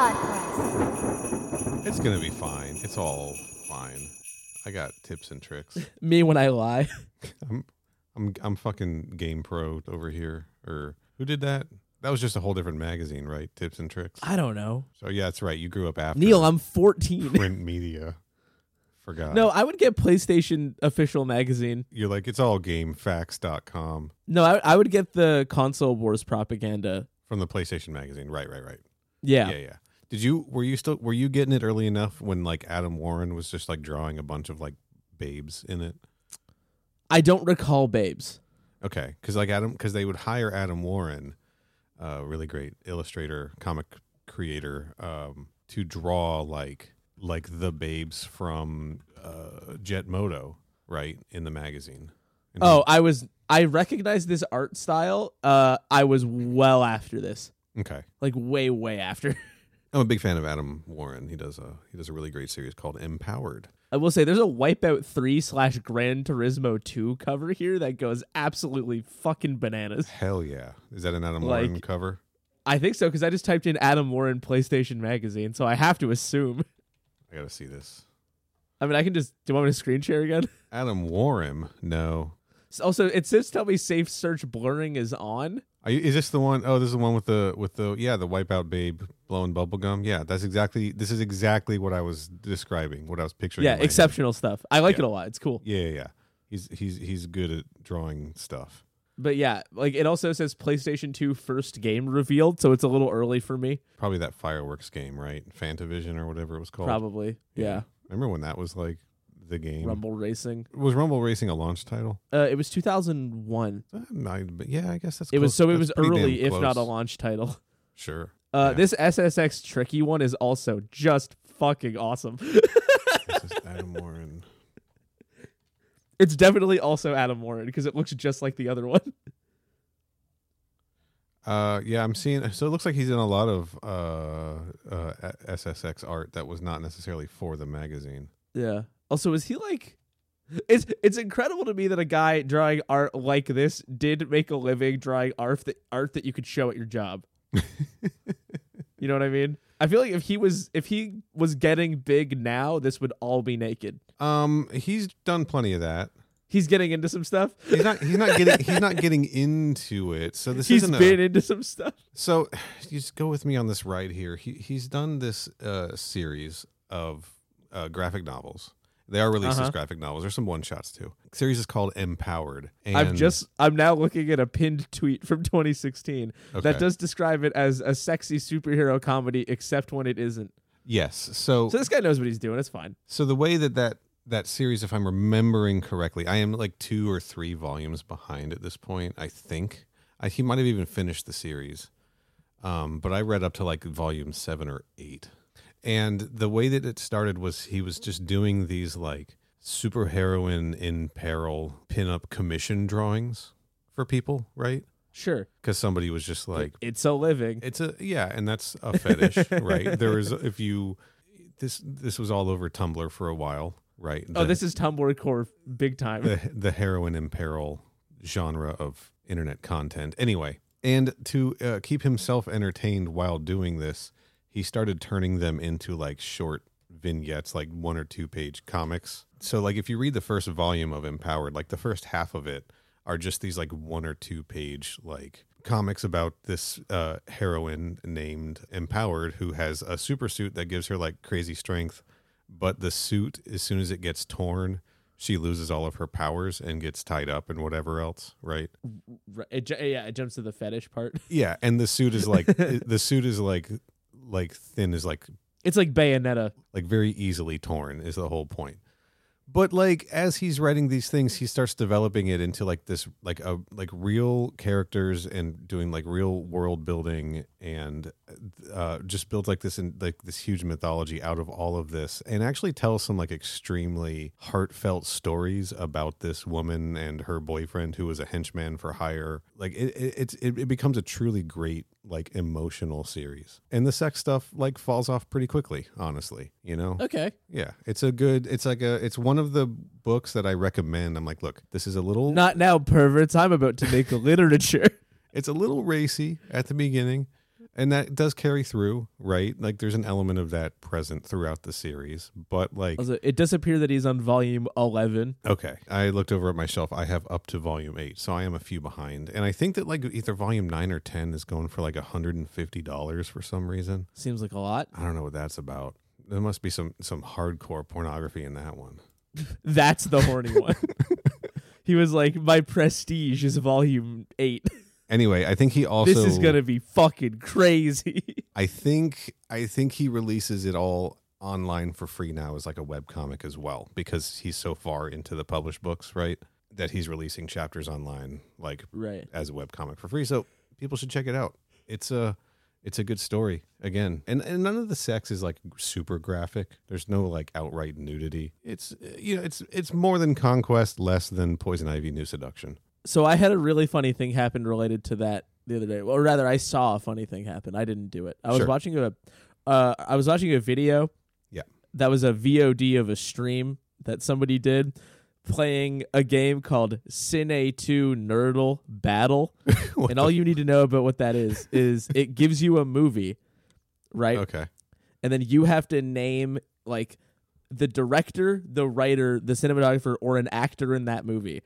Podcast. It's gonna be fine. It's all fine. I got tips and tricks. Me when I lie. I'm I'm I'm fucking GamePro over here. Or who did that? That was just a whole different magazine, right? Tips and tricks. I don't know. So yeah, that's right. You grew up after Neal, I'm 14. print media. Forgot. no, I would get PlayStation official magazine. You're like it's all gamefaqs.com No, I, I would get the console wars propaganda. from the PlayStation magazine. Right, right, right. Yeah. Yeah, yeah. Did you were you still were you getting it early enough when like Adam Warren was just like drawing a bunch of like babes in it? I don't recall Babes. Okay, because like Adam, because they would hire Adam Warren, a really great illustrator, comic creator, um, to draw like like the babes from uh, Jet Moto, right in the magazine. And Oh, I was I recognized this art style. Uh I was well after this. okay. Like way way after. I'm a big fan of Adam Warren. He does a he does a really great series called Empowered. I will say there's a Wipeout 3 slash Gran Turismo 2 cover here that goes absolutely fucking bananas. Hell yeah! Is that an Adam Like- Warren cover? I think so because I just typed in Adam Warren PlayStation Magazine, so I have to assume. I gotta see this. I mean, I can just. Do you want me to screen share again? Adam Warren? No. Also, it says tell me safe search blurring is on. Are you, is this the one oh this is the one with the with the yeah the wipeout babe blowing bubble gum? Yeah, that's exactly. This is exactly what I was describing. What I was picturing. Yeah, my head. exceptional stuff. I like Yeah. it a lot. It's cool. Yeah, yeah, yeah. He's he's he's good at drawing stuff. But yeah, like it also says PlayStation 2 first game revealed, so it's a little early for me. Probably that fireworks game, right? Fantavision or whatever it was called. Probably. Yeah. Remember when that was like the game? Rumble Racing. Was Rumble Racing a launch title? Uh, it was 2001. Uh, but yeah, I guess that's. It was close. so it That's was early, if not a launch title. Sure. Uh, Yeah. This SSX tricky one is also just fucking awesome. This is Adam Warren. it's definitely also Adam Warren because it looks just like the other one. Uh, yeah, I'm seeing. So it looks like he's in a lot of uh, uh, SSX art that was not necessarily for the magazine. Yeah. Also, is he like? It's it's incredible to me that a guy drawing art like this did make a living drawing art that art that you could show at your job. you know what I mean? I feel like if he was if he was getting big now, this would all be naked. Um, he's done plenty of that. He's getting into some stuff. He's not. He's not getting. he's not getting into it. So this He's isn't. been a, into some stuff. so just go with me on this ride here. He he's done this uh, series of uh, graphic novels. They are released as Uh-huh. graphic novels. There's some one shots too. The series is called Empowered. And I'm just I'm now looking at a pinned tweet from 2016 Okay. that does describe it as a sexy superhero comedy, except when it isn't. yes. So So this guy knows what he's doing. It's fine. So the way that that that series, if I'm remembering correctly, I am like two or three volumes behind at this point. I think I, he might have even finished the series, um, but I read up to like volume seven or eight. And the way that it started was he was just doing these like superheroine in peril pinup commission drawings for people, right? Sure. Because somebody was just like, it's a living. it's a yeah, and that's a fetish, right? There is if you this this was all over Tumblr for a while, right? oh, this is Tumblr core big time. the the heroine in peril genre of internet content. Anyway, and to uh, keep himself entertained while doing this, he started turning them into like short vignettes, like one or two page comics. So, like if you read the first volume of Empowered, like the first half of it are just these like one or two page like comics about this uh, heroine named Empowered who has a super suit that gives her like crazy strength, but the suit as soon as it gets torn she loses all of her powers and gets tied up and whatever else, right? Right, It, yeah, it jumps to the fetish part. Yeah, and the suit is like the suit is like like thin is like It's like Bayonetta. like very easily torn is the whole point. But like as he's writing these things, he starts developing it into like this like a like real characters and doing like real world building and uh just builds like this and like this huge mythology out of all of this and actually tells some like extremely heartfelt stories about this woman and her boyfriend who was a henchman for hire. Like it it it's, it, it becomes a truly great like emotional series. And the sex stuff like falls off pretty quickly, honestly, you know? Okay. Yeah, it's a good. It's like a. It's one of the books that I recommend. I'm like, look, this is a little. Not now, perverts. I'm about to make a literature. It's a little racy at the beginning, and that does carry through, right? Like there's an element of that present throughout the series, but like Also, it does appear that he's on volume 11. okay, I looked over at my shelf. I have up to volume eight, so I am a few behind, and I think that like either volume nine or ten is going for like hundred and fifty dollars for some reason. Seems like a lot. I don't know what that's about. There must be some some hardcore pornography in that one. That's the horny one. he was like, my prestige is volume 8. Anyway, I think he also this is going to be fucking crazy. I think I think he releases it all online for free now as like a web comic as well because he's so far into the published books, right? That he's releasing chapters online like right. as a web comic for free. So people should check it out. It's a it's a good story again, and and none of the sex is like super graphic. There's no like outright nudity. It's you know it's it's more than conquest, less than poison ivy, new seduction. So I had a really funny thing happen related to that the other day. Or rather, I saw a funny thing happen. I didn't do it. I was Sure. watching a, uh, I was watching a video. Yeah. That was a VOD of a stream that somebody did, playing a game called Cine2Nerdle Battle. And all you need to know about what that is is it gives you a movie, right? okay, and then you have to name like the director, the writer, the cinematographer, or an actor in that movie.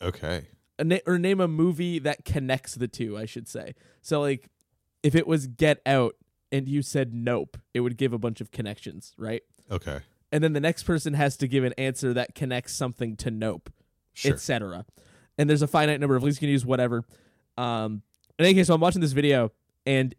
okay, na- or name a movie that connects the two, I should say. So like if it was Get Out and you said Nope, it would give a bunch of connections, right? okay, And then the next person has to give an answer that connects something to Nope, sure, etc. And there's a finite number of least you can use whatever. Um in any case, so I'm watching this video and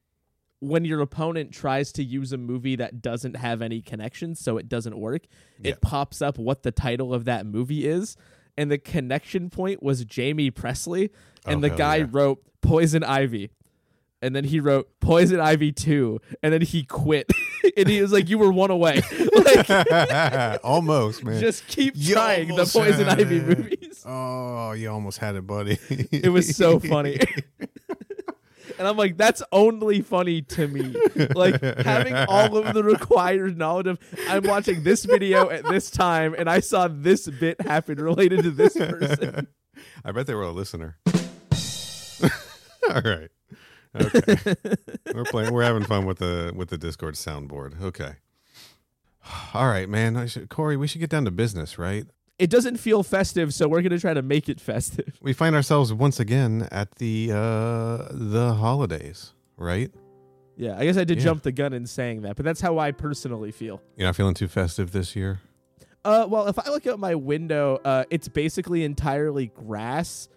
when your opponent tries to use a movie that doesn't have any connections, so it doesn't work, Yeah. it pops up what the title of that movie is. And the connection point was Jaime Pressly. And Oh, the guy yeah. wrote Poison Ivy. And then he wrote Poison Ivy 2. And then he quit. and he was like, You were one away. like, almost, man. just keep You trying the Poison had Ivy movies. Oh, you almost had it, buddy. It was so funny. And I'm like, that's only funny to me. Like having all of the required knowledge of I'm watching this video at this time and I saw this bit happen related to this person. I bet they were a listener. All right. Okay. we're playing we're having fun with the with the Discord soundboard. Okay. All right, man. I should, Corey, we should get down to business, right? It doesn't feel festive, so we're gonna try to make it festive. We find ourselves once again at the uh the holidays, right? Yeah, I guess I did Yeah. jump the gun in saying that, but that's how I personally feel. You're not feeling too festive this year? Uh, well, if I look out my window, uh, it's basically entirely grass,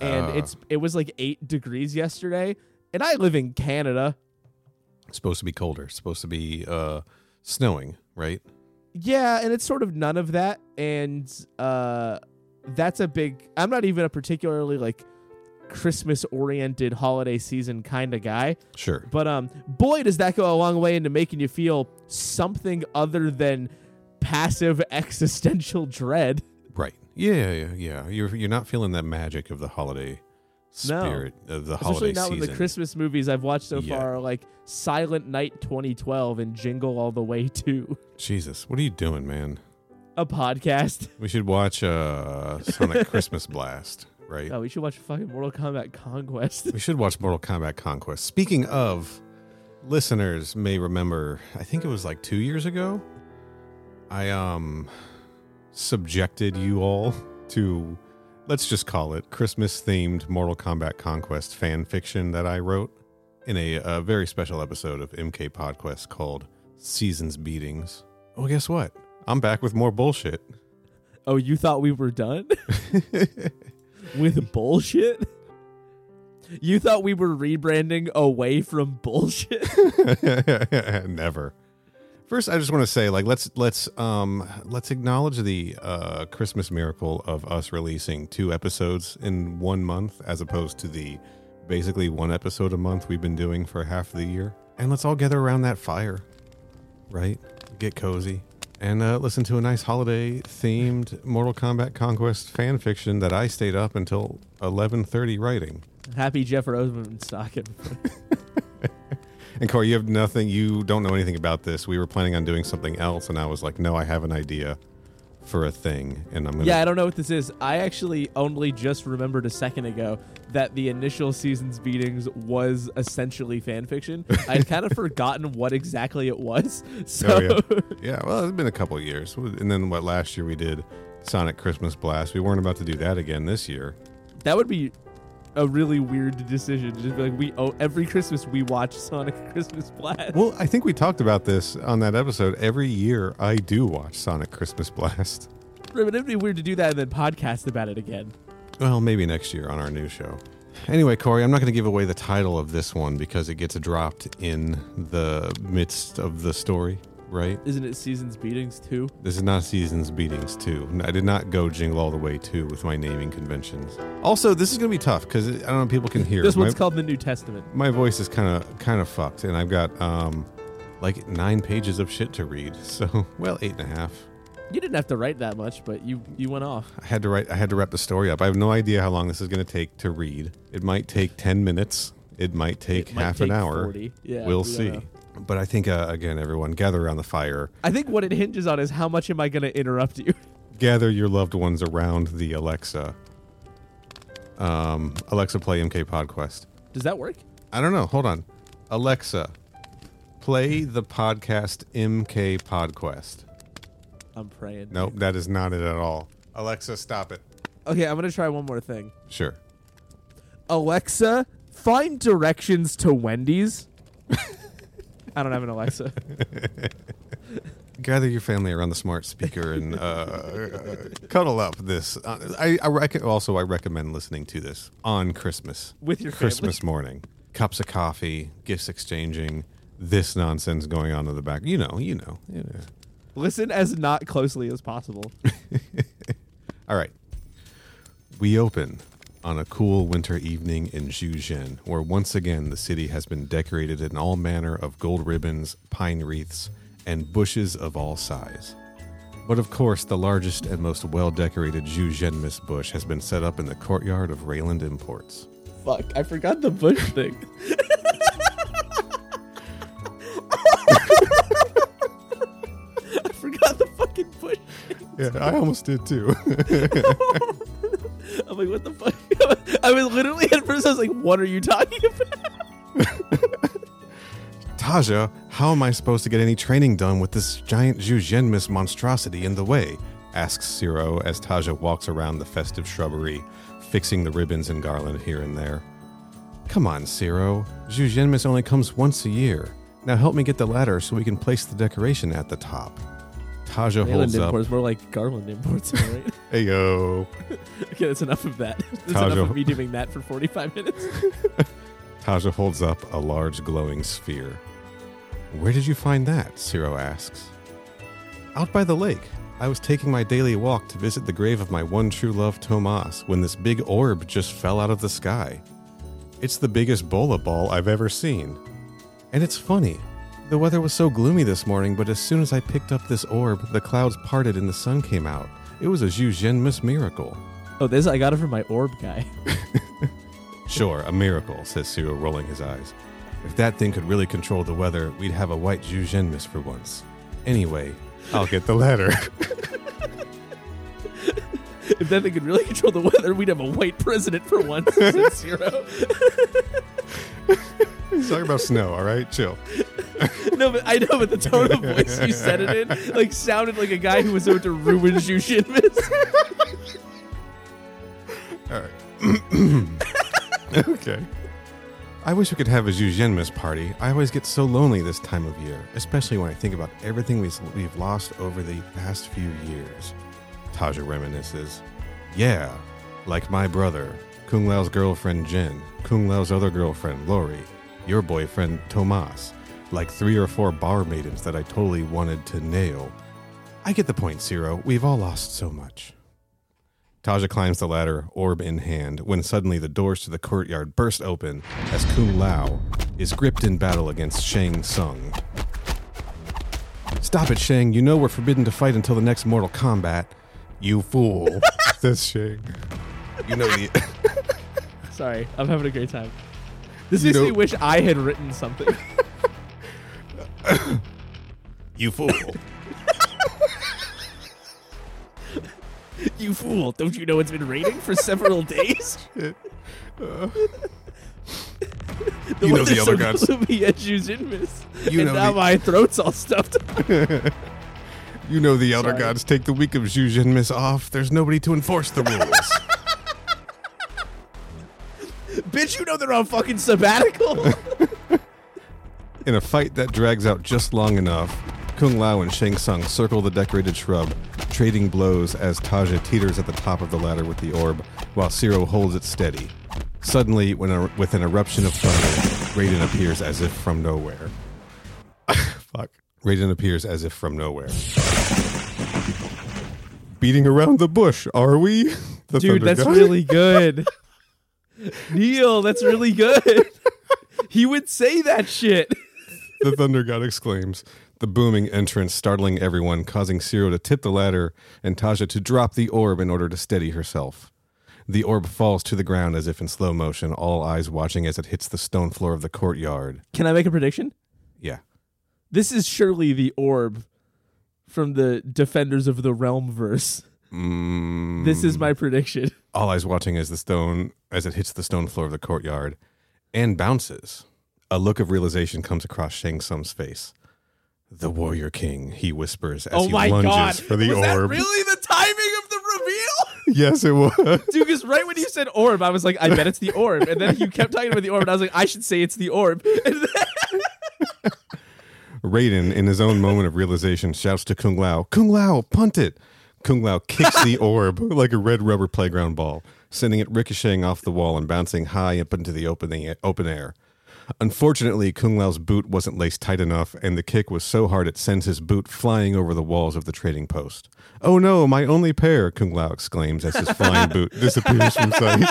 and Uh. it's it was like eight degrees yesterday, and I live in Canada. It's supposed to be colder. It's supposed to be uh snowing, right? Yeah, and it's sort of none of that, and uh, that's a big. I'm not even a particularly like Christmas oriented holiday season kind of guy, Sure. but um, boy, does that go a long way into making you feel something other than passive existential dread. Right. Yeah, yeah, yeah. You're you're not feeling that magic of the holiday No. of the Especially holiday not season. when the Christmas movies I've watched so Yeah. far are like Silent Night 2012 and Jingle All the Way 2, Jesus, what are you doing, man? a podcast. We should watch uh Sonic Christmas Blast, right? Oh, we should watch fucking Mortal Kombat Conquest. We should watch Mortal Kombat Conquest. Speaking of, listeners may remember, I think it was like 2 years ago, I um subjected you all to let's just call it Christmas themed Mortal Kombat Conquest fan fiction that I wrote in a, a very special episode of MK Podquest called Seasons Beatings. Well, guess what? I'm back with more bullshit. Oh, you thought we were done with bullshit? You thought we were rebranding away from bullshit? Never. First, I just want to say, like, let's let's um let's acknowledge the uh Christmas miracle of us releasing two episodes in one month, as opposed to the basically one episode a month we've been doing for half the year. And let's all gather around that fire, right? Get cozy and uh, listen to a nice holiday themed Mortal Kombat Conquest fan fiction that I stayed up until eleven thirty writing. Happy Jeff Roseman stock it. And Corey, you have nothing. You don't know anything about this. We were planning on doing something else, and I was like, "No, I have an idea. for a thing, and I'm gonna. Yeah, I don't know what this is. I actually only just remembered a second ago that the initial season's beatings was essentially fan fiction. I'd kind of forgotten what exactly it was. Oh, so Oh, yeah. yeah, well, it's been a couple of years, and then what? Last year we did Sonic Christmas Blast. We weren't about to do that again this year. that would be a really weird decision. Just be like we oh every Christmas we watch Sonic Christmas Blast. Well, I think we talked about this on that episode. Every year I do watch Sonic Christmas Blast. Right, but it'd be weird to do that and then podcast about it again. Well, maybe next year on our new show. Anyway, Corey, I'm not going to give away the title of this one because it gets dropped in the midst of the story, right? Isn't it season's beatings too? This is not Seasons Beatings 2. I did not go Jingle All the Way 2 with my naming conventions. Also, this is going to be tough because I don't know if people can hear. This my, one's called the New Testament. my voice is kind of kind of fucked, and I've got um like nine pages of shit to read. So, well, eight and a half. You didn't have to write that much, but you you went off. I had to write. I had to wrap the story up. I have no idea how long this is going to take to read. It might take ten minutes. It might take It might half take an hour. 40. Yeah, we'll we see. know. But I think uh, again, everyone, gather around the fire. I think what it hinges on is how much am I going to interrupt you? Gather your loved ones around the Alexa. Um, Alexa, play MK PodQuest. Does that work? I don't know. Hold on. Alexa, play the podcast MK PodQuest. I'm praying. Nope, that is not it at all. Alexa, stop it. Okay, I'm going to try one more thing. Sure. Alexa, find directions to Wendy's. I don't have an Alexa. gather your family around the smart speaker and uh, uh, cuddle up this. Uh, I, I rec- also I recommend listening to this on Christmas, With your family. Christmas morning. Cups of coffee, gifts exchanging, this nonsense going on in the back. You know, you know. You know. Listen as not closely as possible. All right. We open on a cool winter evening in Zhuzhen, where once again the city has been decorated in all manner of gold ribbons, pine wreaths, and bushes of all size. But of course, the largest and most well decorated Zhuzhenmas bush has been set up in the courtyard of Rayland Imports. Fuck, I forgot the bush thing. I forgot the fucking bush. thing. Yeah, I almost did too. I'm like, what the fuck? I was literally at first. I was like, what are you talking about? Taja, how am I supposed to get any training done with this giant Zhuzhenmas monstrosity in the way? asks Siro as Taja walks around the festive shrubbery, fixing the ribbons and garland here and there. Come on, Siro. Zhuzhenmas only comes once a year. Now help me get the ladder so we can place the decoration at the top. Taja Wayland holds up. imports more like Garland imports, right? Hey yo. okay, that's enough of that. That's Tajo. enough of me doing that for 45 minutes. Taja holds up a large glowing sphere. Where did you find that? Siro asks. Out by the lake. I was taking my daily walk to visit the grave of my one true love, Tomas, when this big orb just fell out of the sky. It's the biggest bola ball I've ever seen. And it's funny. The weather was so gloomy this morning, but as soon as I picked up this orb, the clouds parted and the sun came out. It was a Zhuzhenmas miracle. Oh, this I got it from my orb guy. Sure, a miracle, says Siro, rolling his eyes. If that thing could really control the weather, we'd have a white Zhuzhenmas for once. Anyway, I'll get the letter. if that thing could really control the weather, we'd have a white president for once. said Siro. He's talking about snow, all right? Chill. no, but I know, but the tone of voice you said it in, like, sounded like a guy who was out to ruin Jushinmas. All right. okay. I wish we could have a Zhuzhenmas party. I always get so lonely this time of year, especially when I think about everything we've, lost over the past few years. Taja reminisces. Yeah, like my brother, Kung Lao's girlfriend Jen, Kung Lao's other girlfriend Lori, your boyfriend Tomas, like three or four bar maidens that I totally wanted to nail. I get the point, Siro. We've all lost so much. Taja climbs the ladder, orb in hand, when suddenly the doors to the courtyard burst open as Kung Lao is gripped in battle against Shang Tsung. Stop it, Shang. You know we're forbidden to fight until the next Mortal Kombat. You fool, says Shang. You know the. Sorry, I'm having a great time. This You makes me wish I had written something. you fool. You fool! Don't you know it's been raining for several days? Uh, The You know the other gods. gloomy at Jujinmis. You and know now the- my throat's all stuffed. you know the elder Sorry. gods take the week of Jujinmis off. There's nobody to enforce the rules. Bitch, you know they're on fucking sabbatical. In a fight that drags out just long enough, Kung Lao and Shang Tsung circle the decorated shrub, trading blows as Taja teeters at the top of the ladder with the orb, while Siro holds it steady. Suddenly, when a, with an eruption of thunder, Raiden appears as if from nowhere. Fuck. Raiden appears as if from nowhere. Beating around the bush, are we? The Dude, that's God? really good. Neal, that's really good. he would say that shit. The Thunder God exclaims. The booming entrance startling everyone, causing Siro to tip the ladder and Taja to drop the orb in order to steady herself. The orb falls to the ground as if in slow motion, all eyes watching as it hits the stone floor of the courtyard. Can I make a prediction? Yeah. This is surely the orb from the Defenders of the Realm verse. Mm, This is my prediction. all eyes watching as the stone as it hits the stone floor of the courtyard and bounces. A look of realization comes across Shang Tsung's face. The warrior king, he whispers as oh he my lunges god. for the was that orb. really the timing of the reveal? yes, it was. Dude, because right when you said orb, I was like, I bet it's the orb. And then you kept talking about the orb, and I was like, I should say it's the orb. And then, Raiden, in his own moment of realization, shouts to Kung Lao, Kung Lao, punt it! Kung Lao kicks the orb like a red rubber playground ball, sending it ricocheting off the wall and bouncing high up into the open, open air. Unfortunately, Kung Lao's boot wasn't laced tight enough, and the kick was so hard it sends his boot flying over the walls of the trading post. Oh no, my only pair, Kung Lao exclaims as his flying boot disappears from sight.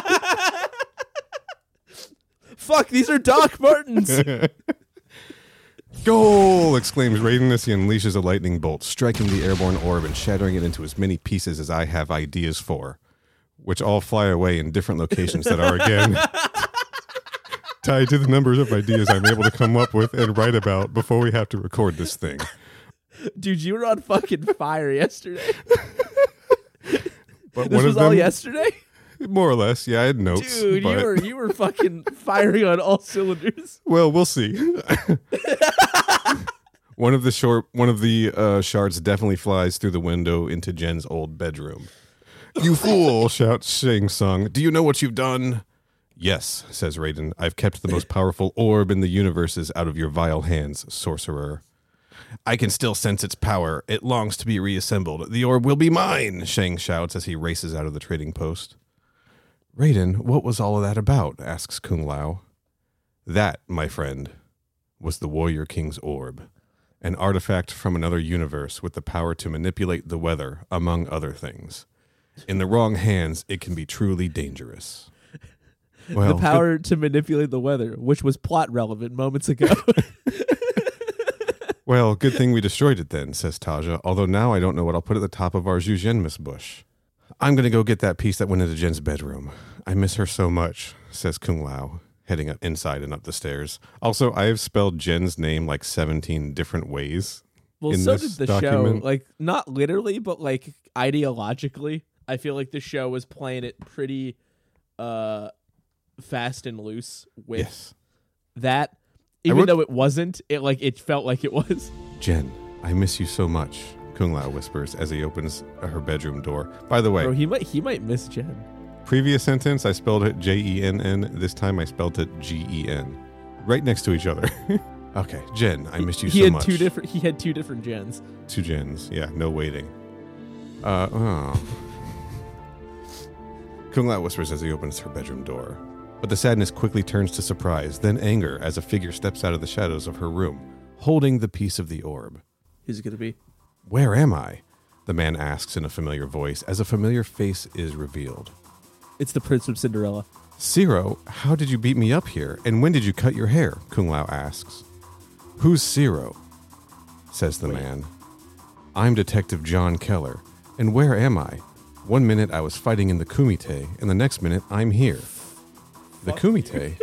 fuck, these are Doc Martens. Goal! exclaims Raiden as he unleashes a lightning bolt, striking the airborne orb and shattering it into as many pieces as I have ideas for, which all fly away in different locations that are again tied to the numbers of ideas I'm able to come up with and write about before we have to record this thing. Dude, you were on fucking fire yesterday. But This was them, all yesterday? more or less, yeah, I had notes. Dude, you were you were fucking firing on all cylinders. Well, we'll see. one of the short, one of the uh, shards definitely flies through the window into Jen's old bedroom. You fool! shouts Shang Tsung. Do you know what you've done? Yes, says Raiden. I've kept the most powerful orb in the universes out of your vile hands, sorcerer. I can still sense its power. It longs to be reassembled. The orb will be mine, Shang shouts as he races out of the trading post. Raiden, what was all of that about? asks Kung Lao. That, my friend, was the Warrior King's orb, an artifact from another universe with the power to manipulate the weather, among other things. In the wrong hands, it can be truly dangerous. Well, the power to manipulate the weather, which was plot relevant moments ago. Well, good thing we destroyed it then, says Taja, although now I don't know what I'll put at the top of our Zhujianmis bush. I'm going to go get that piece that went into Jen's bedroom. I miss her so much, says Kung Lao, heading up inside and up the stairs. Also, I have spelled Jen's name like 17 different ways. well, In so did the document- show. Like not literally, but like ideologically. I feel like the show was playing it pretty uh fast and loose with Yes. that. Even wrote- though it wasn't, it like it felt like it was. Jen, I miss you so much, Kung Lao whispers as he opens her bedroom door. By the way, Bro, he might he might miss Jen. previous sentence I spelled it J E N N. This time I spelled it G E N. Right next to each other. okay, Jen, I miss you he so had much. two different he had two different gens. Two Jens. Yeah, no waiting. Uh, oh. Kung Lao whispers as he opens her bedroom door. But the sadness quickly turns to surprise, then anger as a figure steps out of the shadows of her room, holding the piece of the orb. Who's it gonna be? Where am I? The man asks in a familiar voice as a familiar face is revealed. It's the Prince of Cinderella. Siro, how did you beat me up here, and when did you cut your hair? Kung Lao asks. Who's Siro? says the Wait. man. I'm Detective John Keller, and where am I? One minute I was fighting in the Kumite, and the next minute I'm here. The Kumite?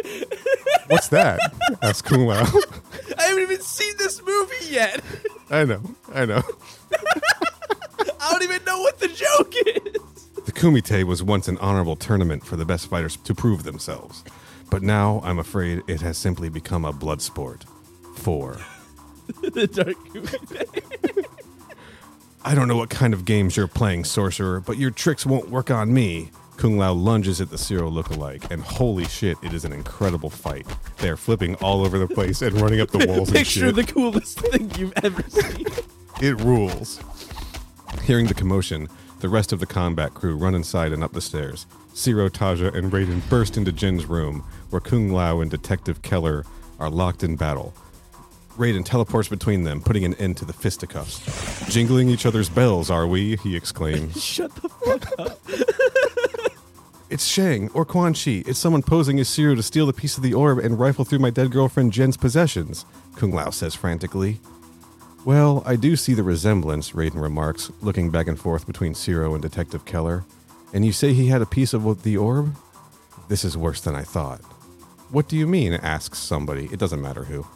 What's that? asks Kung Lao. I haven't even seen this movie yet. I know, I know. I don't even know what the joke is. The Kumite was once an honorable tournament for the best fighters to prove themselves, but now I'm afraid it has simply become a blood sport. For the dark Kumite. I don't know what kind of games you're playing, sorcerer, but your tricks won't work on me. Kung Lao lunges at the Siro lookalike, and holy shit, it is an incredible fight. They are flipping all over the place and running up the walls and Picture shit. the coolest thing you've ever seen. It rules. Hearing the commotion, the rest of the combat crew run inside and up the stairs. Siro, Taja, and Raiden burst into Jin's room, where Kung Lao and Detective Keller are locked in battle. Raiden teleports between them, putting an end to the fisticuffs. Jingling each other's bells, are we? he exclaims. Shut the fuck up. It's Shang or Quan Chi. It's someone posing as Siro to steal the piece of the orb and rifle through my dead girlfriend Jen's possessions, Kung Lao says frantically. Well, I do see the resemblance, Raiden remarks, looking back and forth between Siro and Detective Keller. And you say he had a piece of the orb? This is worse than I thought. What do you mean? asks somebody. It doesn't matter who.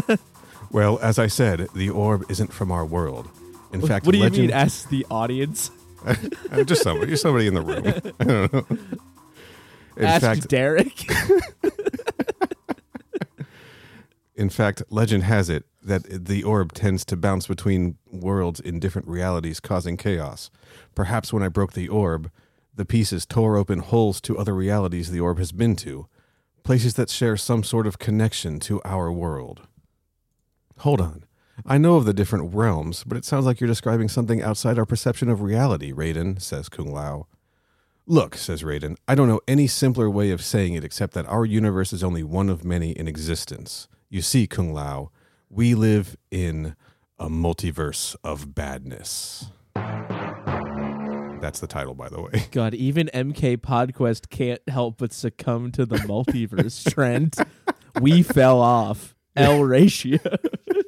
well, as I said, the orb isn't from our world. In fact, what do you legend- mean? Ask the audience. Just somebody, just somebody in the room. I don't know. In Ask fact, Derek. In fact, legend has it that the orb tends to bounce between worlds in different realities, causing chaos. Perhaps when I broke the orb, the pieces tore open holes to other realities the orb has been to, places that share some sort of connection to our world. Hold on. I know of the different realms, but it sounds like you're describing something outside our perception of reality, Raiden, says Kung Lao. Look, says Raiden, I don't know any simpler way of saying it except that our universe is only one of many in existence. You see, Kung Lao, we live in a multiverse of badness. That's the title, by the way. God, even MK Podquest can't help but succumb to the multiverse trend. We fell off. L ratio.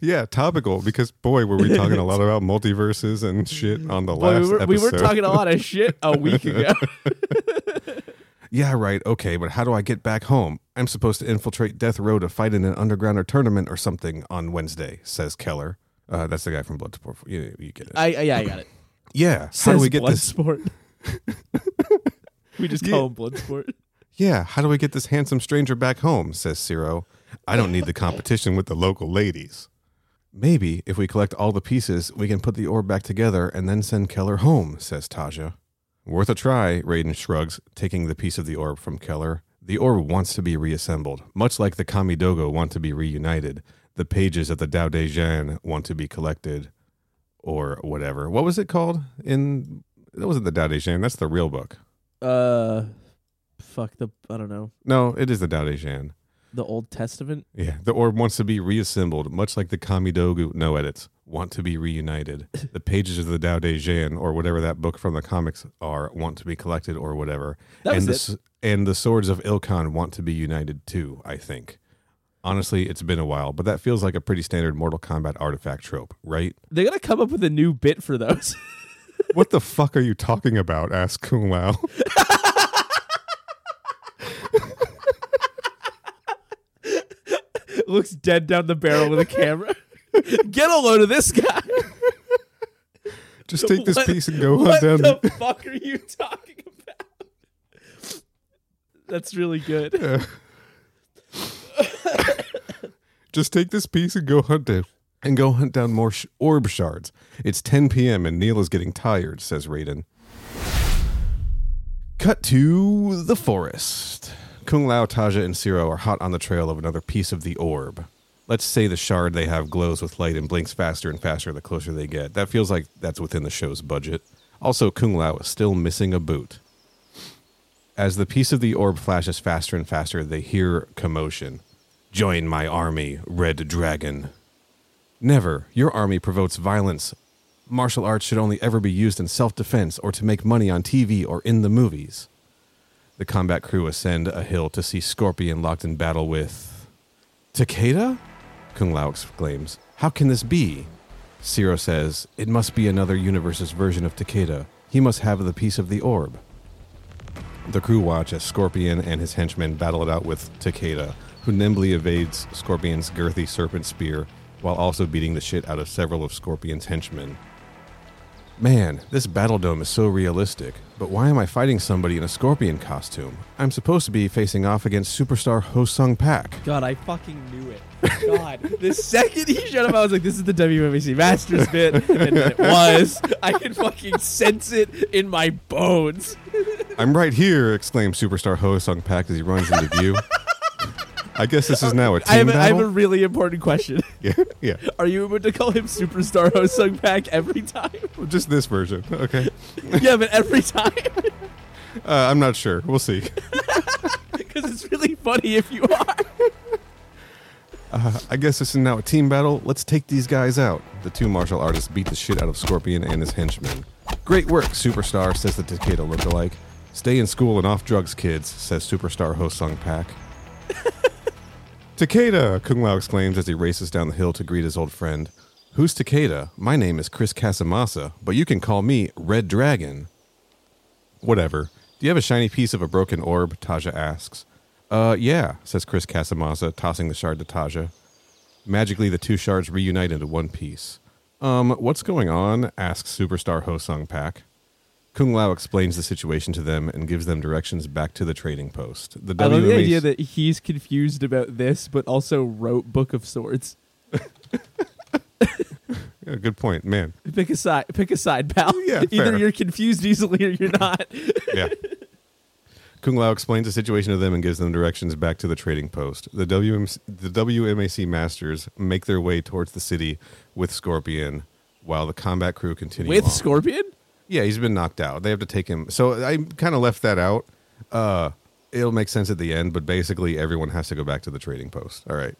yeah, topical because boy, were we talking a lot about multiverses and shit on the Boy, last we, were, we were talking a lot of shit a week ago. Yeah, right. Okay, but how do I get back home? I'm supposed to infiltrate Death Row to fight in an underground or tournament or something on Wednesday, says Keller. Uh, that's the guy from Bloodsport. You, you get it. I, yeah, I got it. yeah. How do we get this? Bloodsport. we just Yeah. call him Bloodsport. Yeah. How do we get this handsome stranger back home? Says Siro. I don't need the competition with the local ladies. Maybe if we collect all the pieces, we can put the orb back together and then send Keller home, says Taja. Worth a try, Raiden shrugs, taking the piece of the orb from Keller. The orb wants to be reassembled, much like the Kamidogu want to be reunited. The pages of the Dao De Jan want to be collected, or whatever. What was it called? In that wasn't the Dao De Jan. That's the real book. Uh, fuck the I don't know No, it is the Dao De Jan. The Old Testament. Yeah, the orb wants to be reassembled, much like the Kamidogu no edits want to be reunited. the pages of the Dao De Jan, or whatever that book from the comics are, want to be collected, or whatever. That and was the it. and the swords of Ilkhan want to be united too. I think. Honestly, it's been a while, but that feels like a pretty standard Mortal Kombat artifact trope, right? They're gonna come up with a new bit for those. what the fuck are you talking about? asked Kung Lao. Looks dead down the barrel with a camera. Get a load of this guy. Just take this What- piece and go hunt What down. the fuck are you talking about? That's really good. Just take this piece and go hunt it. And go hunt down more sh- orb shards. It's 10 p.m. and Neal is getting tired, says Raiden. Cut to the forest. Kung Lao, Taja, and Siro are hot on the trail of another piece of the orb. Let's say the shard they have glows with light and blinks faster and faster the closer they get. That feels like that's within the show's budget. Also, Kung Lao is still missing a boot. As the piece of the orb flashes faster and faster, they hear commotion. Join my army, Red Dragon. Never. Your army provokes violence. Martial arts should only ever be used in self defense or to make money on TV or in the movies. The combat crew ascend a hill to see Scorpion locked in battle with. Takeda? Kung Lao exclaims. How can this be? Siro says, It must be another universe's version of Takeda. He must have the piece of the orb. The crew watch as Scorpion and his henchmen battle it out with Takeda, who nimbly evades Scorpion's girthy serpent spear while also beating the shit out of several of Scorpion's henchmen. Man, this battle dome is so realistic, but why am I fighting somebody in a scorpion costume? I'm supposed to be facing off against superstar Ho Sung Pak. God, I fucking knew it. God, the second he showed up, I was like, "This is the WMAC Masters bit," and it was. I can fucking sense it in my bones. I'm right here, exclaimed superstar Ho Sung Pak as he runs into view. I guess this is now a team battle. I have, a, I have a really important question. yeah, yeah. Are you able to call him Superstar Ho Sung Pak every time? Just this version. Okay. yeah, but every time. Uh, I'm not sure. We'll see. Because it's really funny if you are. Uh, I guess this is now a team battle. Let's take these guys out. The two martial artists beat the shit out of Scorpion and his henchmen. Great work, Superstar, says the Takeda lookalike. Stay in school and off drugs, kids, says Superstar Ho Sung Pak. Takeda, Kung Lao exclaims as he races down the hill to greet his old friend. Who's Takeda? My name is Chris Casamassa, but you can call me Red Dragon. Whatever. Do you have a shiny piece of a broken orb? Taja asks. Uh, yeah, says Chris Casamassa, tossing the shard to Taja. Magically, the two shards reunite into one piece. Um, what's going on? asks superstar Ho Sung Pak. Kung Lao explains the situation to them and gives them directions back to the trading post. The I love the idea that he's confused about this, but also wrote Book of Swords. Yeah, good point, man. Pick a side. Pick a side, pal. Yeah, Either you're confused easily or you're not. Yeah. Kung Lao explains the situation to them and gives them directions back to the trading post. The, WM, the WMAC masters make their way towards the city with Scorpion, while the combat crew continue With on. Scorpion? Yeah, he's been knocked out. They have to take him. So I kind of left that out. Uh, it'll make sense at the end, but basically everyone has to go back to the trading post. All right.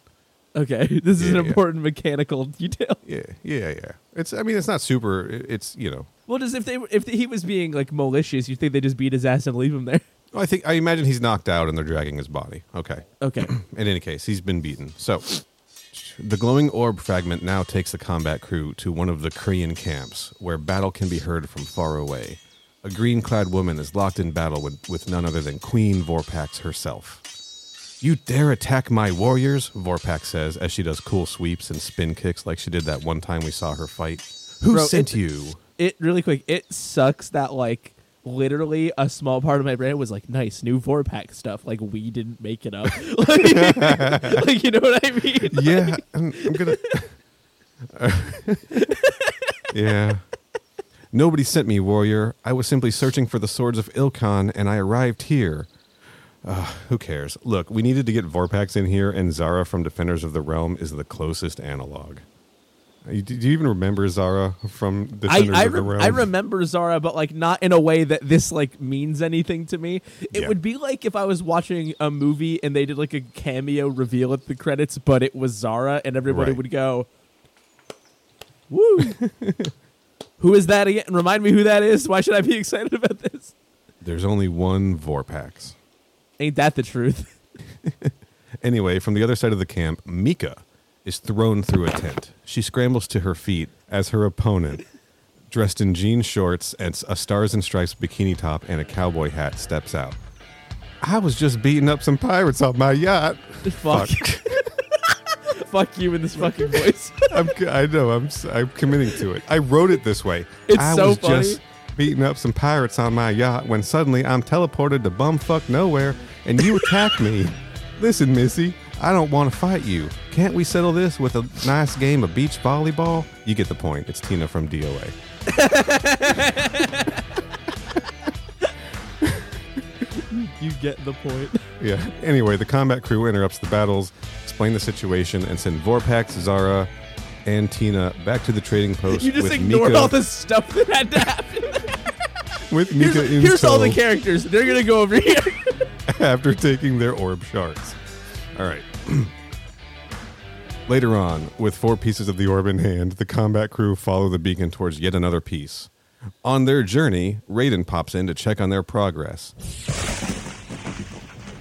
Okay, this is Yeah, an yeah. important mechanical detail. Yeah, yeah, yeah. It's. I mean, it's not super. it- It's you know. Well, just if they if he was being like malicious, you think they just beat his ass and leave him there? I think I imagine he's knocked out and they're dragging his body. Okay. Okay. In any case, he's been beaten. So, the glowing orb fragment now takes the combat crew to one of the Korean camps, where battle can be heard from far away. A green clad woman is locked in battle with, with none other than Queen Vorpax herself. You dare attack my warriors? Vorpax says as she does cool sweeps and spin kicks like she did that one time we saw her fight. Who Bro, sent it- you? It really quick. It sucks that like literally a small part of my brain was like nice new Vorpax stuff. Like we didn't make it up. like, like, you know what I mean? yeah, I'm, I'm gonna. yeah. Nobody sent me, warrior. I was simply searching for the swords of Ilkhan, and I arrived here. Uh, who cares? Look, we needed to get Vorpax in here, and Zara from Defenders of the Realm is the closest analog. You- Do you even remember Zara from I Defenders I, the rem- Realm? I remember Zara, but like not in a way that this like means anything to me. It Yeah. would be like if I was watching a movie and they did like a cameo reveal at the credits, but it was Zara, and everybody Right. would go, "Woo!" who is that again? Remind me who that is. Why should I be excited about this? There's only one Vorpax. Ain't that the truth? Anyway, from the other side of the camp, Mika is thrown through a tent. She scrambles to her feet as her opponent, dressed in jean shorts and a stars and stripes bikini top and a cowboy hat, steps out. I was just beating up some pirates on my yacht. Fuck. Fuck you in this fucking voice. I'm, I know. I'm. I'm committing to it. I wrote it this way. It's I so was funny. just beating up some pirates on my yacht when suddenly I'm teleported to bumfuck nowhere and you attack me. Listen, Missy, I don't want to fight you. Can't we settle this with a nice game of beach volleyball? You get the point. It's Tina from DOA. you get the point. Yeah. Anyway, the combat crew interrupts the battles, explain the situation, and send Vorpax, Zara, and Tina back to the trading post You just with ignored Mika, all the stuff that had to happen. with Here's, Mika in here's all the characters. They're gonna go over here. after taking their orb shards. All right. Later on, with four pieces of the orb in hand, the combat crew follow the beacon towards yet another piece. On their journey, Raiden pops in to check on their progress.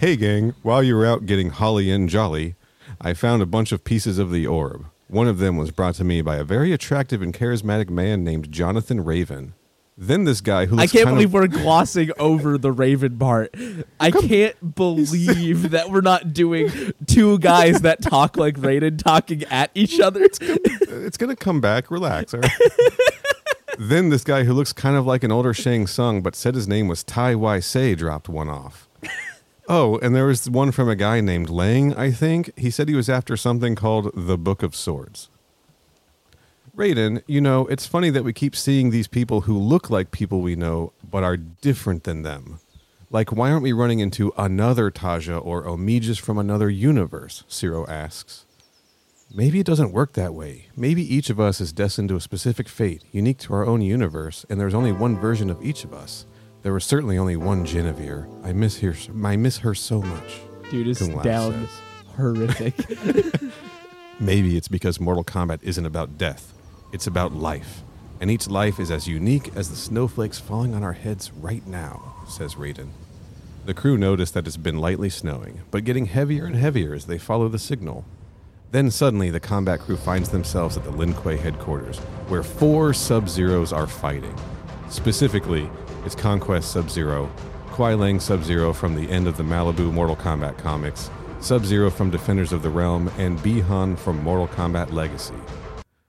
Hey, gang, while you were out getting holly and jolly, I found a bunch of pieces of the orb. One of them was brought to me by a very attractive and charismatic man named Jonathan Raven. Then this guy who I can't believe we're glossing over the Raven part. I can't believe that we're not doing two guys that talk like Raiden talking at each other. it's gonna come back. Relax. All right. then this guy who looks kind of like an older Shang Tsung, but said his name was Tai Wai Sei, dropped one off. Oh, and there was one from a guy named Lang, I think. He said he was after something called the Book of Swords. Raiden, you know, it's funny that we keep seeing these people who look like people we know, but are different than them. Like, why aren't we running into another Taja or Omijas from another universe? Siro asks. Maybe it doesn't work that way. Maybe each of us is destined to a specific fate, unique to our own universe, and there's only one version of each of us. There was certainly only one Genevieve. I miss her. I miss her so much. Dude is down says. horrific. Maybe it's because Mortal Kombat isn't about death, it's about life. And each life is as unique as the snowflakes falling on our heads right now, says Raiden. The crew notice that it's been lightly snowing, but getting heavier and heavier as they follow the signal. Then suddenly, the combat crew finds themselves at the Lin Kuei headquarters, where four Sub Zeros are fighting. Specifically, it's Conquest Sub Zero, Kuai Liang Sub Zero from the end of the Malibu Mortal Kombat comics, Sub Zero from Defenders of the Realm, and Bi-Han from Mortal Kombat Legacy.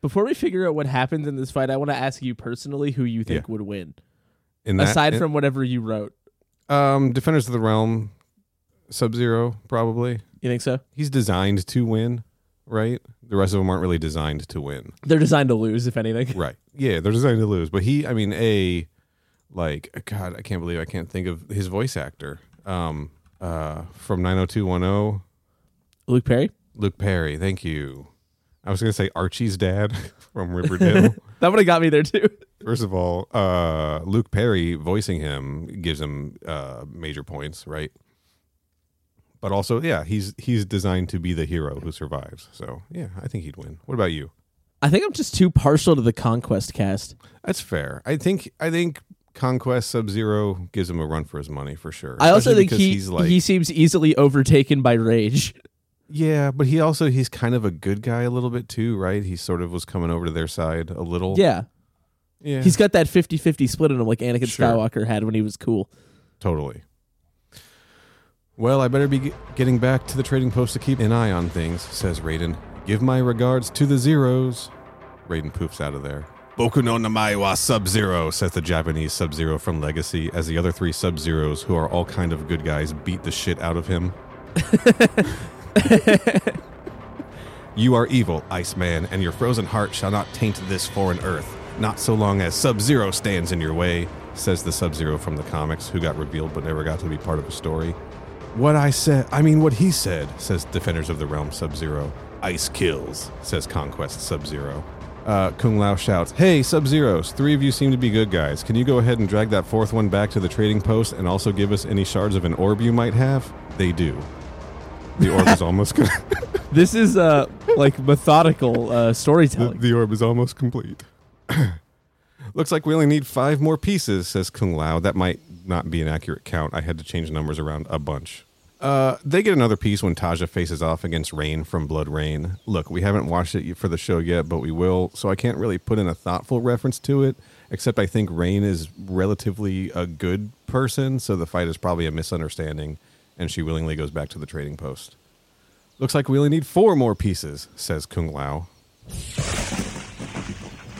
Before we figure out what happens in this fight, I want to ask you personally who you think Yeah. would win, In that, aside in- from whatever you wrote. um, Defenders of the Realm, Sub Zero probably. You think so? He's designed to win, right? The rest of them aren't really designed to win. They're designed to lose, if anything. Right. Yeah, they're designed to lose. But he, I mean, a like God, I can't believe I can't think of his voice actor. Um, uh, from nine hundred two one zero, Luke Perry. Luke Perry. Thank you. I was gonna say Archie's dad from Riverdale. That would have got me there too. First of all, uh, Luke Perry voicing him gives him uh, major points, right? But also, yeah, he's he's designed to be the hero who survives. So, yeah, I think he'd win. What about you? I think I'm just too partial to the Conquest cast. That's fair. I think I think Conquest Sub Zero gives him a run for his money for sure. I also Especially think he he's like he seems easily overtaken by rage. Yeah, but he also he's kind of a good guy a little bit too, right? He sort of was coming over to their side a little. Yeah. yeah, He's got that 50-50 split in him like Anakin Sure. Skywalker had when he was cool. totally. Well, I better be ge- getting back to the trading post to keep an eye on things, says Raiden. Give my regards to the Zeros. Raiden poofs out of there. Boku no Namae wa Sub Zero, says the Japanese Sub Zero from Legacy, as the other three Sub Zeros, who are all kind of good guys, beat the shit out of him. you are evil, Iceman, and your frozen heart shall not taint this foreign earth, not so long as Sub Zero stands in your way, says the Sub Zero from the comics, who got revealed but never got to be part of a story. What I said, I mean, what he said, says Defenders of the Realm Sub Zero. Ice kills, says Conquest Sub Zero. Uh, Kung Lao shouts, Hey, Sub Zeros, three of you seem to be good guys. Can you go ahead and drag that fourth one back to the trading post and also give us any shards of an orb you might have? They do. The orb is almost gonna, This is uh like methodical uh the, storytelling. the orb is almost complete. Looks like we only need five more pieces, says Kung Lao. That might not be an accurate count. I had to change numbers around a bunch. Uh, they get another piece when Taja faces off against Rain from Blood Rain. Look, we haven't watched it for the show yet, but we will, so I can't really put in a thoughtful reference to it, except I think Rain is relatively a good person, so the fight is probably a misunderstanding, and she willingly goes back to the trading post. Looks like we only need four more pieces, says Kung Lao.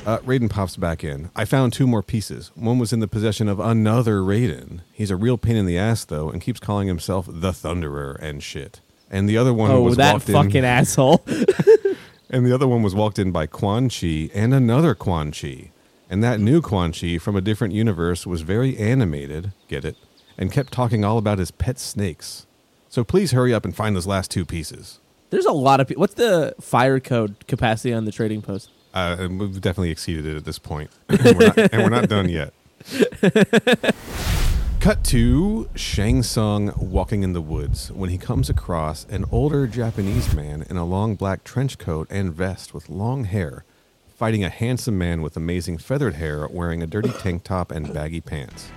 Uh, Raiden pops back in. I found two more pieces. One was in the possession of another Raiden. He's a real pain in the ass, though, and keeps calling himself the Thunderer and shit. And the other one oh, was that walked fucking in, asshole. and the other one was walked in by Quan Chi and another Quan Chi. And that new Quan Chi from a different universe was very animated, get it, and kept talking all about his pet snakes. So please hurry up and find those last two pieces. There's a lot of people. What's the fire code capacity on the trading post? Uh, we've definitely exceeded it at this point, and we're not, and we're not done yet. Cut to Shang Tsung walking in the woods when he comes across an older Japanese man in a long black trench coat and vest with long hair, fighting a handsome man with amazing feathered hair wearing a dirty tank top and baggy pants.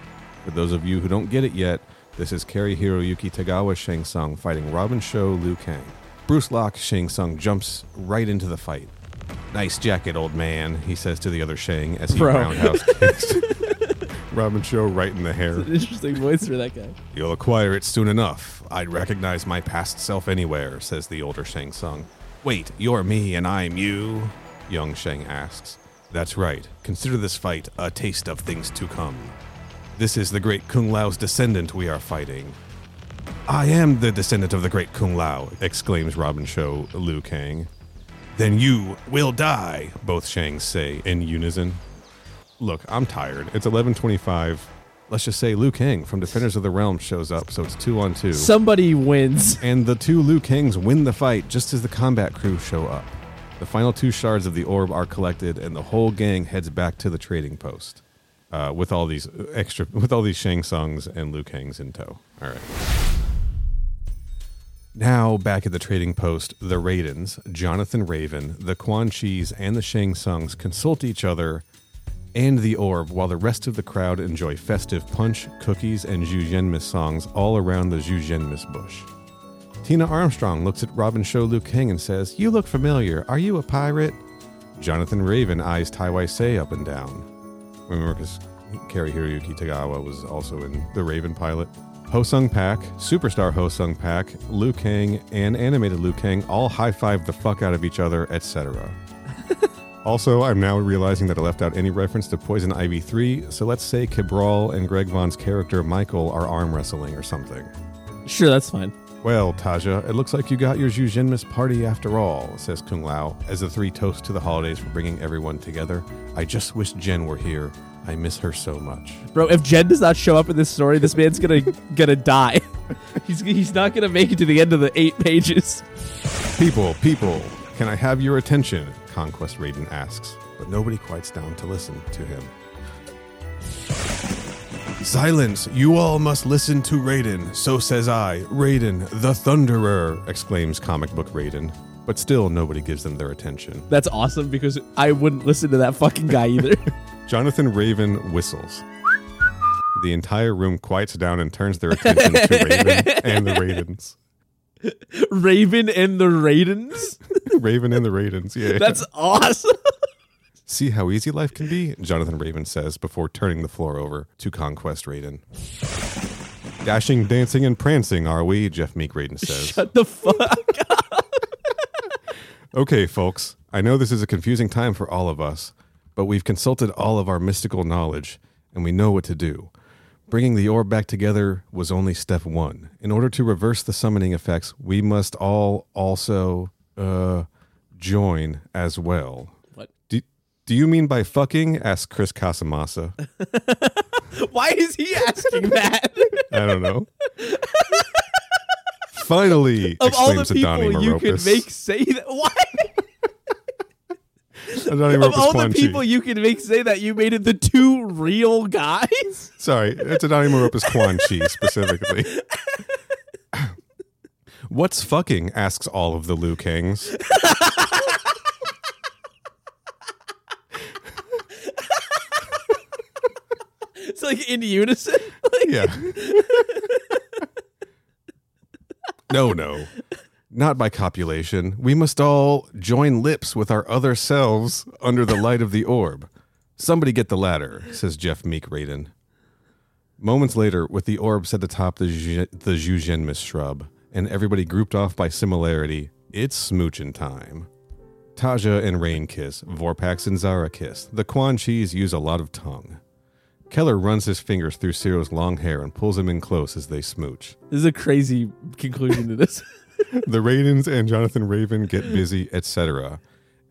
For those of you who don't get it yet, this is Cary-Hiroyuki Tagawa Shang Tsung fighting Robin Shou Liu Kang. Bruce Locke Shang Tsung jumps right into the fight. Nice jacket, old man, he says to the other Shang as he Bro. roundhouse kicks Robin Shou right in the hair. Interesting voice for that guy. You'll acquire it soon enough. I'd recognize my past self anywhere, says the older Shang Tsung. Wait, you're me and I'm you? Young Shang asks. That's right. Consider this fight a taste of things to come. This is the great Kung Lao's descendant we are fighting. I am the descendant of the great Kung Lao, exclaims Robin Shou Liu Kang. Then you will die, both Shangs say in unison. Look, I'm tired. It's 11:25. Let's just say Liu Kang from Defenders of the Realm shows up, so it's 2 on 2. Somebody wins. and the two Liu Kangs win the fight just as the combat crew show up. The final two shards of the orb are collected, and the whole gang heads back to the trading post uh, with all these extra, with all these Shang Tsungs and Liu Kangs in tow. All right. Now, back at the trading post, the Raidens, Jonathan Raven, the Quan Chis, and the Shang Tsungs consult each other and the orb while the rest of the crowd enjoy festive punch, cookies, and Zhu songs all around the Zhu bush. Tina Armstrong looks at Robin Shou Liu Kang and says, You look familiar. Are you a pirate? Jonathan Raven eyes Tai Wai Sei up and down. Remember, because Cary-Hiroyuki Tagawa was also in the Raven pilot. Ho Sung Pak, superstar Ho Sung Pak, Liu Kang, and animated Liu Kang all high five the fuck out of each other, etc. also, I'm now realizing that I left out any reference to Poison Ivy 3, so let's say Cabral and Greg Vaughn's character Michael are arm wrestling or something. Sure, that's fine. Well, Taja, it looks like you got your Zhu Zhenmis party after all, says Kung Lao, as the three toast to the holidays for bringing everyone together. I just wish Jen were here. I miss her so much. Bro, if Jen does not show up in this story, this man's gonna gonna die. he's he's not gonna make it to the end of the eight pages. People, people, can I have your attention? Conquest Raiden asks, but nobody quiets down to listen to him. Silence! You all must listen to Raiden. So says I, Raiden, the Thunderer! exclaims comic book Raiden. But still, nobody gives them their attention. That's awesome because I wouldn't listen to that fucking guy either. Jonathan Raven whistles. The entire room quiets down and turns their attention to Raven and the Raidens. Raven and the Raidens. Raven and the Raidens, yeah. That's awesome. See how easy life can be? Jonathan Raven says before turning the floor over to Conquest Raiden. Dashing, dancing, and prancing, are we? Jeff Meek Raiden says. Shut the fuck. Okay, folks, I know this is a confusing time for all of us, but we've consulted all of our mystical knowledge and we know what to do. Bringing the orb back together was only step one. In order to reverse the summoning effects, we must all also uh, join as well. Do, you mean by fucking? asks Chris Casamassa. Why is he asking that? I don't know. Finally, of all the people you Maropis. make say that, why? Of all the people you can make say that, you made it the two real guys. Sorry, it's Adoni Maropis Quan Chi specifically. What's fucking? asks all of the Liu Kangs. It's like in unison. Like, Yeah. no, no. Not by copulation. We must all join lips with our other selves under the light of the orb. Somebody get the ladder, says Jeff Meek Raiden. Moments later, with the orb set atop the, Zhu- the Zhu shrub, and everybody grouped off by similarity, it's smoochin' time. Taja and Rain kiss, Vorpax and Zara kiss. The Quan Chis use a lot of tongue. Keller runs his fingers through Siro's long hair and pulls him in close as they smooch. This is a crazy conclusion to this. the Raidens and Jonathan Raven get busy, etc.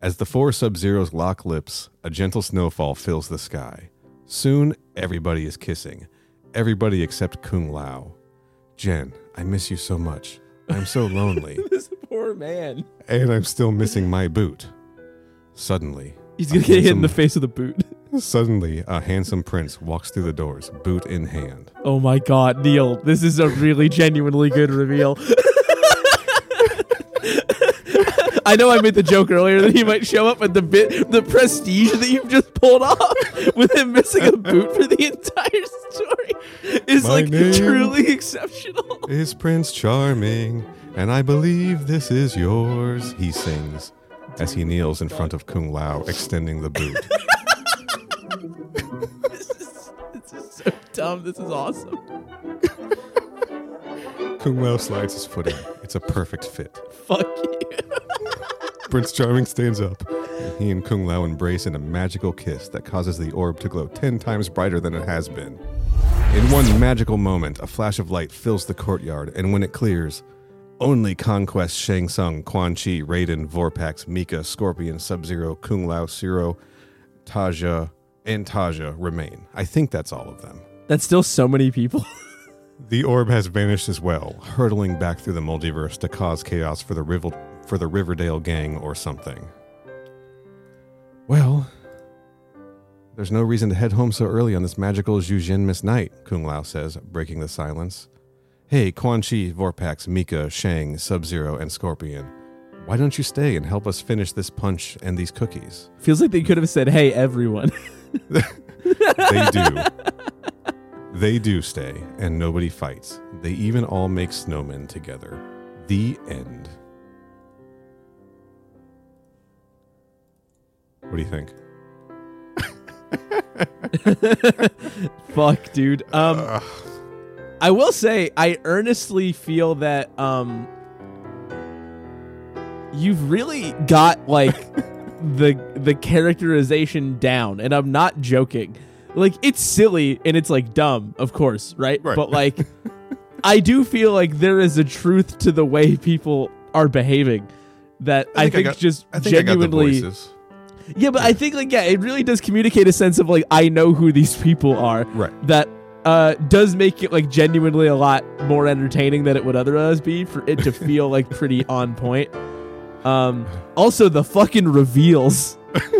As the four Sub Zeros lock lips, a gentle snowfall fills the sky. Soon, everybody is kissing. Everybody except Kung Lao. Jen, I miss you so much. I'm so lonely, this poor man. and I'm still missing my boot. Suddenly, He's gonna get hit in the face with a boot. Suddenly, a handsome prince walks through the doors, boot in hand. Oh my god, Neal, this is a really genuinely good reveal. I know I made the joke earlier that he might show up, but the bit, the prestige that you've just pulled off with him missing a boot for the entire story is My like truly exceptional. is Prince Charming, and I believe this is yours, he sings as he kneels in front of Kung Lao, extending the boot. Dumb. This is awesome. Kung Lao slides his foot in. It's a perfect fit. Fuck you. Prince Charming stands up, he and Kung Lao embrace in a magical kiss that causes the orb to glow ten times brighter than it has been. In one magical moment, a flash of light fills the courtyard, and when it clears, only Conquest, Shang Tsung, Quan Chi, Raiden, Vorpax, Mika, Scorpion, Sub Zero, Kung Lao, Zero, Taja, and Taja remain. I think that's all of them. That's still so many people. The orb has vanished as well, hurtling back through the multiverse to cause chaos for the Rivel- for the Riverdale gang or something. Well, there's no reason to head home so early on this magical Zhujin Miss night, Kung Lao says, breaking the silence. Hey, Quan Chi, Vorpax, Mika, Shang, Sub Zero, and Scorpion. Why don't you stay and help us finish this punch and these cookies? Feels like they could have said, "Hey, everyone." They do. They do stay, and nobody fights. They even all make snowmen together. The end. What do you think? Fuck, dude. Um, Ugh. I will say, I earnestly feel that um, you've really got like the the characterization down, and I'm not joking. Like it's silly and it's like dumb, of course, right? Right. But like, I do feel like there is a truth to the way people are behaving that I think, just I think I got the genuinely. voices. yeah, but I think like yeah, it really does communicate a sense of like I know who these people are Right. that uh, does make it like genuinely a lot more entertaining than it would otherwise be for it to feel like pretty on point. Um, also the fucking reveals.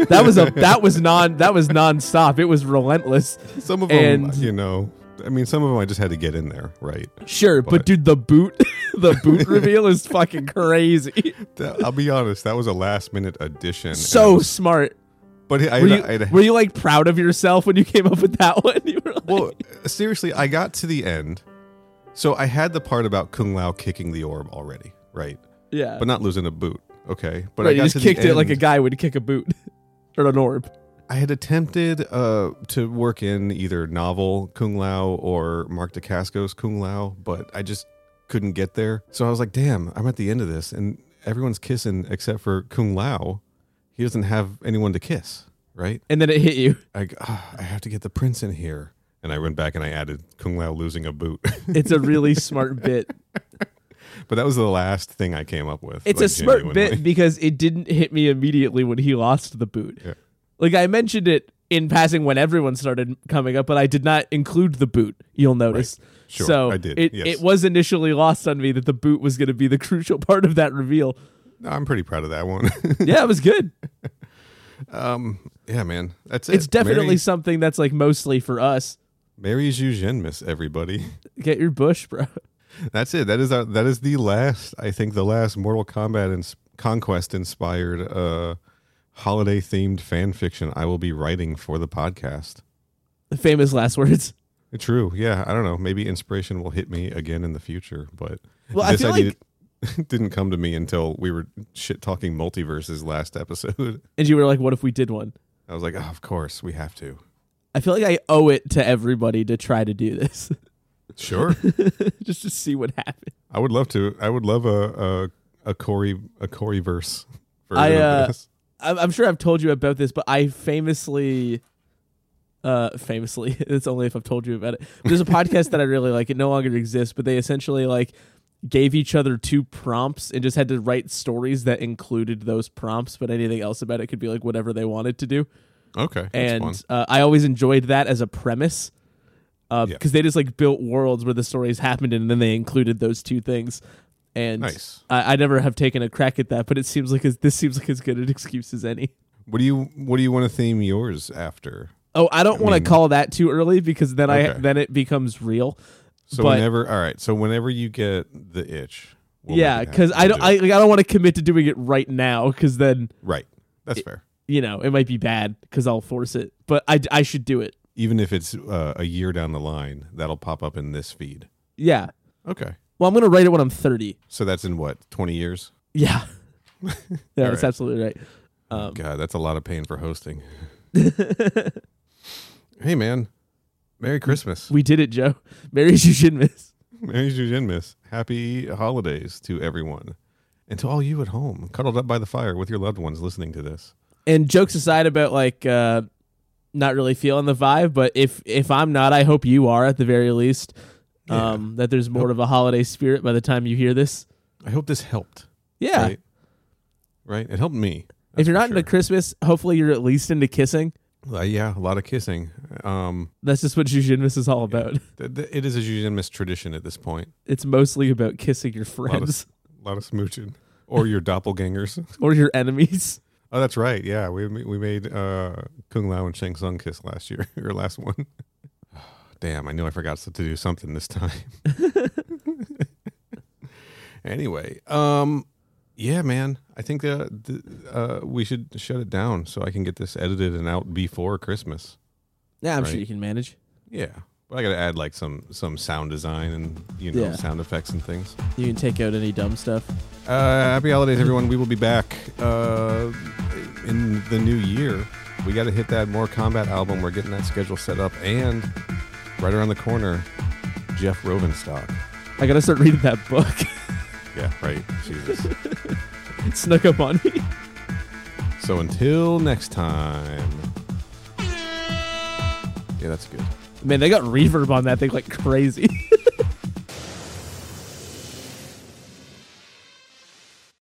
That was a that was non that was nonstop. It was relentless. Some of them, And- you know, I mean, some of them I just had to get in there, right? Sure, but, But- dude, the boot the boot reveal is fucking crazy. That- I'll be honest, that was a last minute addition. So was- smart. but I, Were you, I, I, were you like proud of yourself when you came up with that one? Like, well, seriously, I got to the end. So I had the part about Kung Lao kicking the orb already, right? yeah, But not losing a boot. Okay. But I right, got just kicked it like a guy would kick a boot or an orb. I had attempted uh, to work in either novel Kung Lao or Mark Dacascos' Kung Lao, but I just couldn't get there. So I was like, damn, I'm at the end of this, and everyone's kissing except for Kung Lao. He doesn't have anyone to kiss, right? And then it hit you. I, ah, I have to get the prince in here. And I went back and I added Kung Lao losing a boot. It's a really smart bit. But that was the last thing I came up with. It's like, a smart bit because it didn't hit me immediately when he lost the boot. Yeah. Like I mentioned it in passing when everyone started coming up, but I did not include the boot. You'll notice. Sure, so I did, It yes. it was initially lost on me that the boot was going to be the crucial part of that reveal. No, I'm pretty proud of that one. yeah, it was good. um, yeah, man. That's it. It's definitely Mary, something that's like mostly for us. Mary Zhu miss everybody. Get your bush, bro. That's it. That is our. That is the last. I think the last Mortal Kombat and Conquest inspired uh, holiday themed fan fiction I will be writing for the podcast. Famous last words. True. Yeah. I don't know. Maybe inspiration will hit me again in the future, but Well, I this feel like idea didn't come to me until we were shit talking multiverses last episode. and you were like, "What if we did one?" I was like, oh, of course we have to. I feel like I owe it to everybody to try to do this, Sure. just to see what happens. I would love to. I would love a a, a Corey a Corey verse I, uh, of this. I'm, I'm sure I've told you about this, but I famously, uh, famously, it's only if I've told you about it. There's a podcast that I really like. It no longer exists, but they essentially like gave each other two prompts and just had to write stories that included those prompts, but anything else about it could be like whatever they wanted to do. Okay, and uh, I always enjoyed that as a premise. Because Yeah. they just like built worlds where the stories happened, and then they included those two things. And Nice. I, I never have taken a crack at that, but it seems like as, this seems like as good an excuse as any. What do you What do you want to theme yours after? Oh, I don't I want to call that too early because then I then it becomes real. So But- whenever, all right. So whenever you get the itch, we'll yeah, because. I don't I, do like, I don't want to commit to doing it right now because then right. That's fair. you know it might be bad because I'll force it. But I I should do it. Even if it's uh, a year down the line, that'll pop up in this feed. Yeah. Okay. Well, I'm gonna write it when I'm 30. So that's in what twenty years? Yeah. yeah, that's right. absolutely right. Um, God, that's a lot of pain for hosting. hey, man. Merry Christmas. we did it, Joe. Mary Miss. Merry Miss. Happy holidays to everyone. And to all you at home, cuddled up by the fire with your loved ones listening to this. and jokes aside about like uh not really feeling the vibe, but if if I'm not, I hope you are at the very least. Yeah. Um, that there's more of a holiday spirit by the time you hear this. I hope this helped. Yeah. Right. Right. It helped me. if you're not into. Christmas, hopefully you're at least into kissing. Uh, yeah, a lot of kissing. Um, That's just what Jujinmus is all about. th- it is a unanimous tradition at this point. It's mostly about kissing your lot of- friends A lot of smooching, or your doppelgangers. or your enemies. Oh, that's right. Yeah, we we made uh, Kung Lao and Shang Tsung kiss last year or last one. Damn, I knew I forgot to do something this time. anyway, um, yeah, man, I think that the, uh, we should shut it down so I can get this edited and out before Christmas. Yeah, I'm sure you can manage. Yeah, but I got to add like some some sound design and you know Yeah. sound effects and things. You can take out any dumb stuff. Uh, happy holidays, everyone. We will be back uh, in the new year. We got to hit that More Combat album. We're getting that schedule set up. And right around the corner, Jeff Rovenstock. I gotta start reading that book. Yeah, right. Jesus. it snuck up on me. so until next time. Yeah, that's good. Man, they got reverb on that thing like crazy.